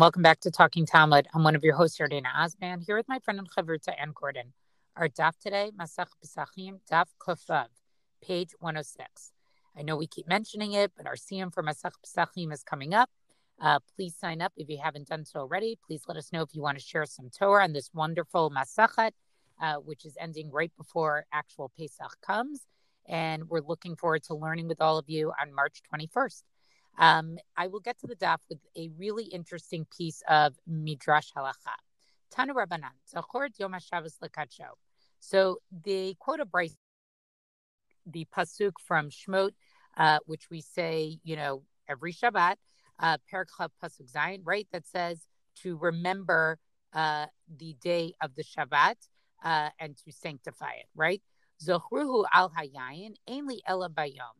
Welcome back to Talking Talmud. I'm one of your hosts, Yardaena Osman, here with my friend and Chavruta Anne Gordon. Our daf today, Masach Pesachim, daf Kofav, page 106. I know we keep mentioning it, but our siyum for Masach Pesachim is coming up. Uh, please sign up if you haven't done so already. Please let us know if you want to share some Torah on this wonderful Masachat, uh, which is ending right before actual Pesach comes. And we're looking forward to learning with all of you on March 21st. Um, I will get to the daf with a really interesting piece of Midrash Halacha. Tanu Rabbanan, Zachor Yom HaShabbos Lekacho. So the quote of brisa, the pasuk from Shmot, uh, which we say, you know, every Shabbat, uh, Pasuk Zayin, right? That says to remember uh, the day of the Shabbat uh, and to sanctify it, right? Zochruhu al hayayin, ainli ela bayom,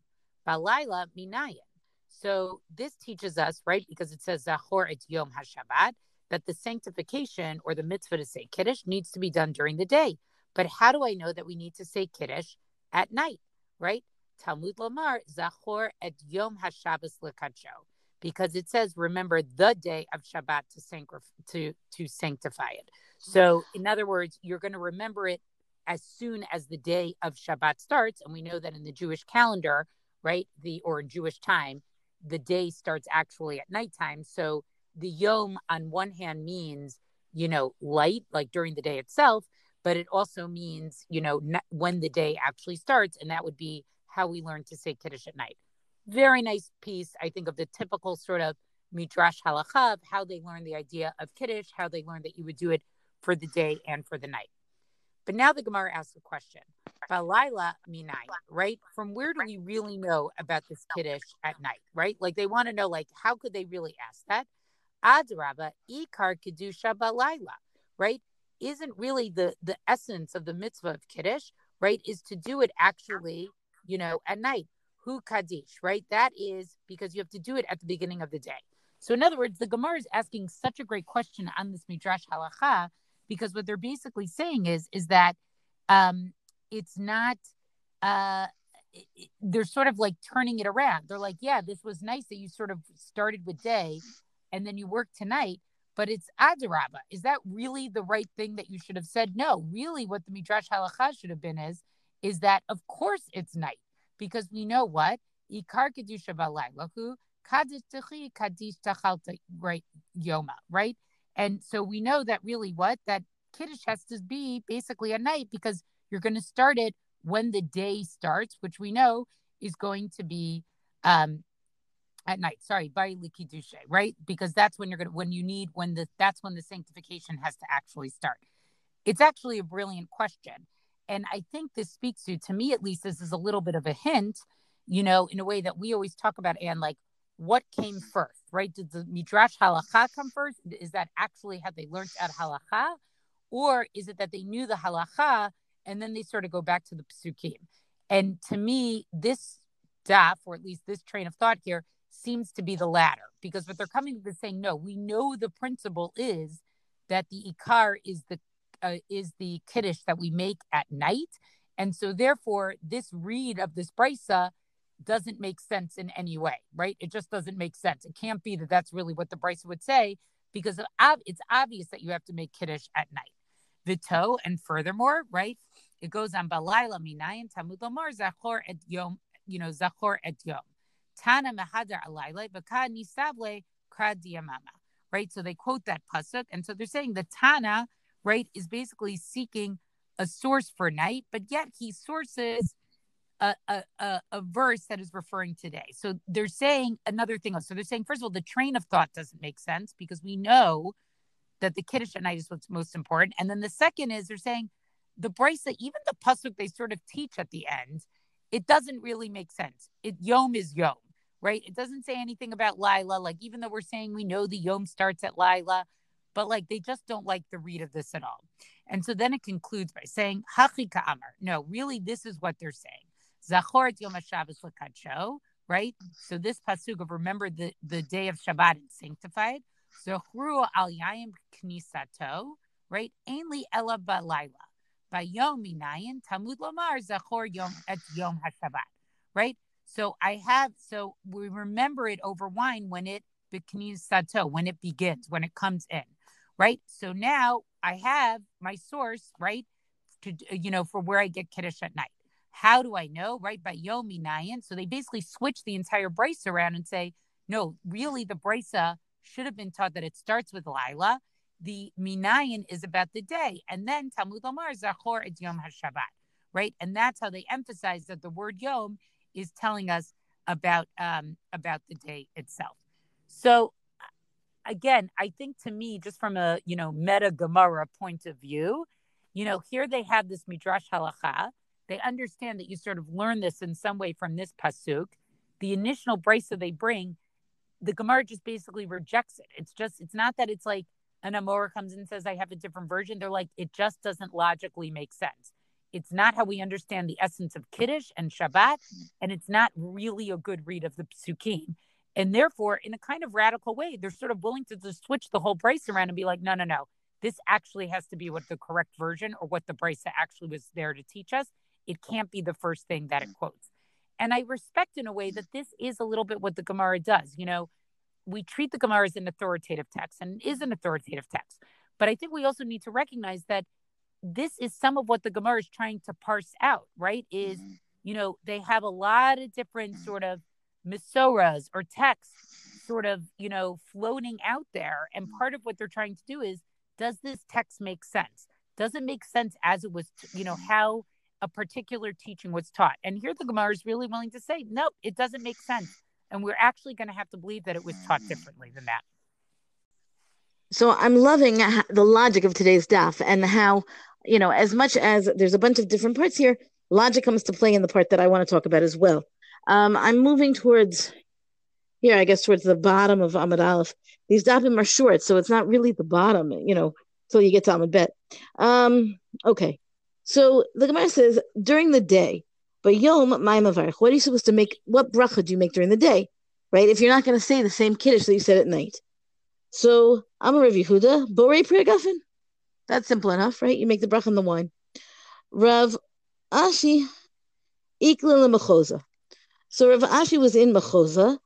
balayla minayin. So this teaches us, right, because it says Zachor et Yom HaShabbat, that the sanctification or the mitzvah to say Kiddush needs to be done during the day. But how do I know that we need to say Kiddush at night, right? Talmud Lamar, Zachor et Yom HaShabbos Lekacho, because it says, remember the day of Shabbat to, to, to sanctify it. So, in other words, you're going to remember it as soon as the day of Shabbat starts. And we know that in the Jewish calendar, right, the or in Jewish time, the day starts actually at nighttime. So the yom on one hand means, you know, light, like during the day itself, but it also means, you know, when the day actually starts. And that would be how we learn to say Kiddush at night. Very nice piece, I think, of the typical sort of Midrash halacha, how they learn the idea of Kiddush, how they learn that you would do it for the day and for the night. But now the Gemara asks a question. Balila minai, right? From where do we really know about this kiddush at night, right? Like they want to know, like, how could they really ask that? Adraba, ikar kedusha balayla, right? Isn't really the the essence of the mitzvah of kiddush, right? Is to do it actually, you know, at night. Hu kaddish, right? That is because you have to do it at the beginning of the day. So, in other words, the Gemara is asking such a great question on this midrash halacha because what they're basically saying is is that um, it's not uh, they're sort of like turning it around. They're like, yeah, this was nice that you sort of started with day and then you worked tonight, but it's adaraba. Is that really the right thing that you should have said? No, really, what the midrash halacha should have been is is that of course it's night because we know what ikar kedusha balaylahu kadish kadish tachalta right yoma right and so we know that really what that Kiddush has to be basically at night because you're going to start it when the day starts, which we know is going to be um, at night. Sorry, by likidushe, right? Because that's when you're going to when you need when the that's when the sanctification has to actually start. It's actually a brilliant question, and I think this speaks to to me at least. This is a little bit of a hint, you know, in a way that we always talk about and like what came first, right? Did the Midrash halacha come first? Is that actually how they learned at halacha? Or is it that they knew the halacha and then they sort of go back to the psukim? And to me, this daf, or at least this train of thought here, seems to be the latter because what they're coming to is saying, no, we know the principle is that the ikar is the uh, is the kiddush that we make at night, and so therefore this read of this brisa doesn't make sense in any way, right? It just doesn't make sense. It can't be that that's really what the Brisa would say because it's obvious that you have to make Kiddush at night. Vito, and furthermore, right? It goes on Balayla Minayin Tamud Lomar Zachor et Yom, you know, Zachor et Yom. Tana Mahadar Alayla Baka Nisable Krad Diamama. Right. So they quote that pasuk. And so they're saying the Tana, right, is basically seeking a source for night, but yet he sources a, a, a, verse that is referring today. So they're saying another thing. So they're saying, first of all, the train of thought doesn't make sense because we know that the Kiddush at night is what's most important. And then the second is they're saying the brisa, even the pasuk they sort of teach at the end, it doesn't really make sense. It Yom is Yom, right? It doesn't say anything about Lila. Like even though we're saying we know the Yom starts at Lila, but like they just don't like the read of this at all. And so then it concludes by saying Hachi Amar. No, really, this is what they're saying. Zachor Yom HaShabbos Lakacho, right? So this pasuk of remember the, the day of Shabbat and sanctified. Zochru al yayim knisato, right? Ainli ela balayla. Bayom minayin tamud lomar zachor yom et yom hashabbat, right? So I have, so we remember it over wine when it sato, when it begins, when it comes in, right? So now I have my source, right? To you know, for where I get kiddush at night. How do I know? Right by Yomi Nayan. So they basically switch the entire brisa around and say, no, really, the brisa should have been taught that it starts with Lila. The Minayan is about the day, and then Talmud Omar Zachor et Yom HaShabbat, right? And that's how they emphasize that the word Yom is telling us about um, about the day itself. So again, I think to me, just from a you know meta Gemara point of view, you know, here they have this midrash halacha. They understand that you sort of learn this in some way from this pasuk. The initial brisa they bring, the Gemara just basically rejects it. It's just, it's not that it's like an Amora comes and says, I have a different version. They're like, it just doesn't logically make sense. It's not how we understand the essence of Kiddush and Shabbat, and it's not really a good read of the Psukim. And therefore, in a kind of radical way, they're sort of willing to just switch the whole brisa around and be like, no, no, no, this actually has to be what the correct version or what the brisa actually was there to teach us. It can't be the first thing that it quotes. And I respect in a way that this is a little bit what the Gemara does. You know, we treat the Gemara as an authoritative text and it is an authoritative text. But I think we also need to recognize that this is some of what the Gemara is trying to parse out, right? Is, mm-hmm. you know, they have a lot of different sort of misoras or texts sort of, you know, floating out there. And mm-hmm. part of what they're trying to do is, does this text make sense? Does it make sense as it was, you know, how a particular teaching was taught? And here the Gemara is really willing to say, no, it doesn't make sense. And we're actually going to have to believe that it was taught differently than that. So I'm loving the logic of today's daf and how you know, as much as there's a bunch of different parts here, logic comes to play in the part that I want to talk about as well. Um, I'm moving towards here, I guess, towards the bottom of Amud Aleph. These dafim are short, so it's not really the bottom, you know, till you get to Amud Bet. Um, okay, so the Gemara says during the day, but Yom Maimavarich, what are you supposed to make? What bracha do you make during the day, right? If you're not going to say the same kiddush that you said at night. So I'm a Rav Yehuda, Borei Priyagafin. That's simple enough, right? You make the bracha on the wine. Rav Ashi ikla mechoza. So Rav Ashi was in mechoza.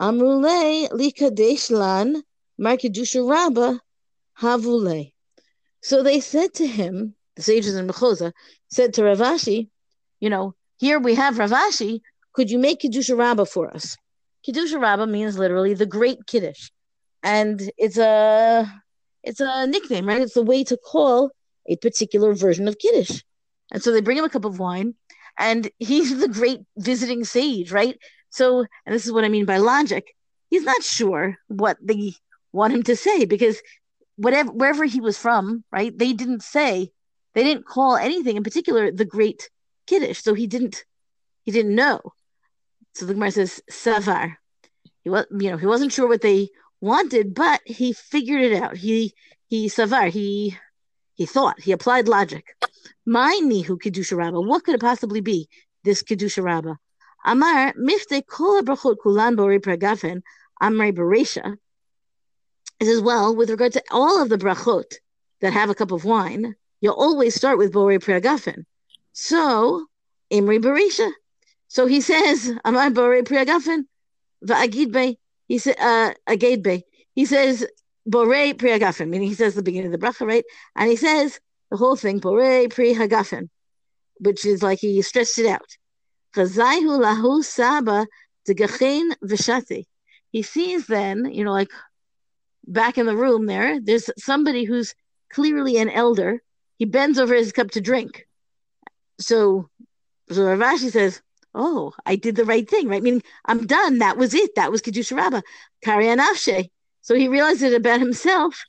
Amrule likadesh lan markidusha rabba havule. So they said to him, the sages in mechoza said to Rav Ashi, you know, here we have Rav Ashi, Could you make kedusha rabba for us? Kedusha rabba means literally the great kiddush, and it's a it's a nickname, right? It's a way to call a particular version of Kiddush. And so they bring him a cup of wine, and he's the great visiting sage, right? So, and this is what I mean by logic. He's not sure what they want him to say because whatever wherever he was from, right? They didn't say, they didn't call anything in particular the great Kiddush. So he didn't he didn't know. So the Gemara says, Savar. He was you know, he wasn't sure what they wanted, but he figured it out. He he savar, he he thought, he applied logic. My nihu kedusha rabba, what could it possibly be? This kedusha rabba. Amar mifte kol brachot kulan bori pragafen amrei beresha. It says, well, with regard to all of the brachot that have a cup of wine, you'll always start with bori pragafen. So, imri beresha. So he says, Amar bori pragafen, va'agid be he said, uh, Agedbe, he says, Borei Pri Hagafen, meaning he says the beginning of the bracha, right? And he says the whole thing, Borei Pri Hagafen, which is like he stressed it out. Chazaihu lahu saba degachein v'shati. He sees then, you know, like back in the room there, there's somebody who's clearly an elder. He bends over his cup to drink. So, so Rav Ashi says, oh, I did the right thing, right? Meaning I'm done. That was it. That was Kedusha Rabbah. Karyanafshe. So he realized it about himself.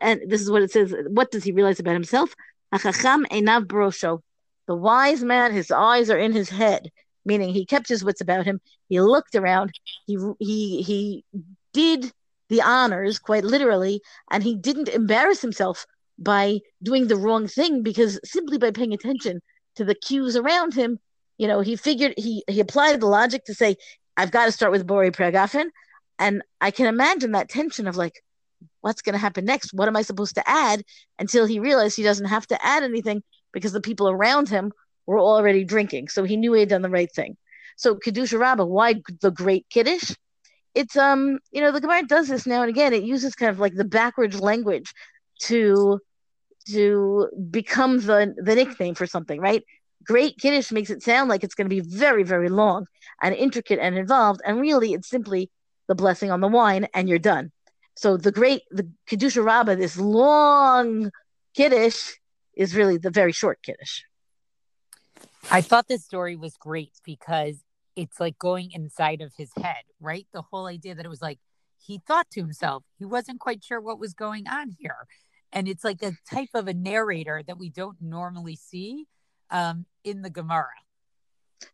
And this is what it says. What does he realize about himself? Hachacham enav brosho. The wise man, his eyes are in his head, meaning he kept his wits about him. He looked around. He he he did the honors quite literally, and he didn't embarrass himself by doing the wrong thing because simply by paying attention to the cues around him, you know, he figured he he applied the logic to say, I've got to start with Bori Pragafen. And I can imagine that tension of like, what's going to happen next? What am I supposed to add? Until he realized he doesn't have to add anything because the people around him were already drinking. So he knew he had done the right thing. So Kedusha Rabbah, why the great Kiddush? it's um you know the Gemara does this now and again. It uses kind of like the backwards language to to become the the nickname for something, right? Great Kiddush makes it sound like it's going to be very very long and intricate and involved, and really it's simply the blessing on the wine and you're done. So the great the Kedusha Rabbah, this long Kiddush, is really the very short Kiddush. I thought this story was great because it's like going inside of his head, right? The whole idea that it was like he thought to himself, he wasn't quite sure what was going on here. And it's like a type of a narrator that we don't normally see um, in the Gemara.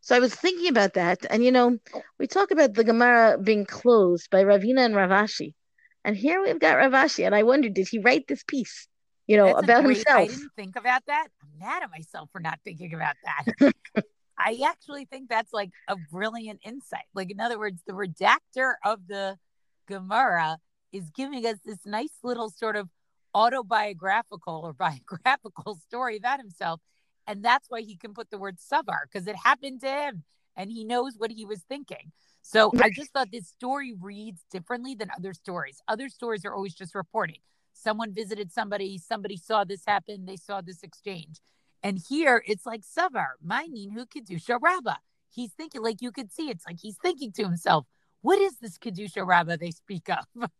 So I was thinking about that. And, you know, we talk about the Gemara being closed by Ravina and Rav Ashi, And here we've got Rav Ashi, And I wondered, did he write this piece? you know, That's about great, himself. I didn't think about that. I'm mad at myself for not thinking about that. I actually think that's like a brilliant insight. Like, in other words, the redactor of the Gemara is giving us this nice little sort of autobiographical or biographical story about himself. And that's why he can put the word savar because it happened to him and he knows what he was thinking. So I just thought this story reads differently than other stories. Other stories are always just reporting someone visited somebody, somebody saw this happen, they saw this exchange. And here it's like Savar, who Kedusha Rabbah. He's thinking, like you could see, it's like he's thinking to himself, what is this Kedusha Rabbah they speak of?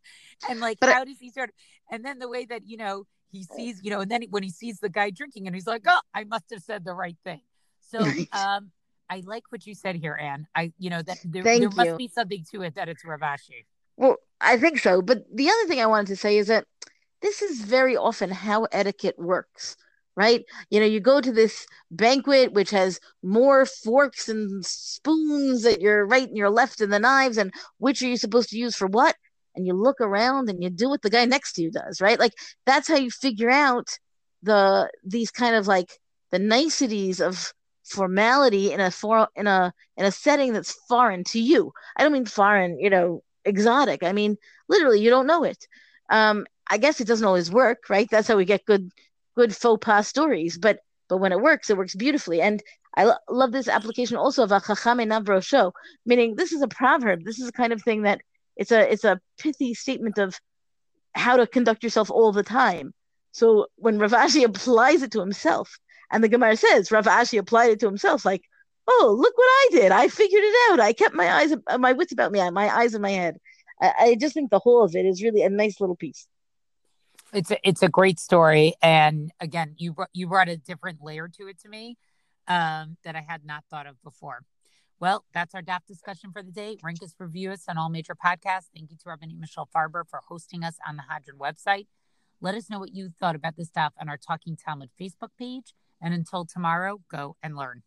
and like, but how I, does he sort of, and then the way that, you know, he sees, you know, and then when he sees the guy drinking and he's like, oh, I must have said the right thing. So, um, I like what you said here, Anne. I, you know, that there, there must be something to it that it's Rav Ashi. Well, I think so. But the other thing I wanted to say is that this is very often how etiquette works right? You know, you go to this banquet which has more forks and spoons at your right and your left and the knives, and which are you supposed to use for what? And you look around and you do what the guy next to you does, right? Like that's how you figure out the these kind of like the niceties of formality in a for in a in a setting that's foreign to you. I don't mean foreign, you know, exotic. I mean literally you don't know it. Um, I guess it doesn't always work, right? That's how we get good good faux pas stories. But but when it works, it works beautifully. And I lo- love this application also of a chacham navro meaning this is a proverb. This is a kind of thing that it's a it's a pithy statement of how to conduct yourself all the time. So when Rav Ashi applies it to himself, and the Gemara says Rav Ashi applied it to himself, like, oh, look what I did! I figured it out. I kept my eyes, my wits about me, my eyes in my head. I, I just think the whole of it is really a nice little piece. It's a, it's a great story, and again, you you brought a different layer to it to me um, that I had not thought of before. Well, that's our DAF discussion for the day. Rank us, review us on all major podcasts. Thank you to Rabbi Michelle Farber for hosting us on the Hadran website. Let us know what you thought about this stuff on our Talking Talmud Facebook page. And until tomorrow, go and learn.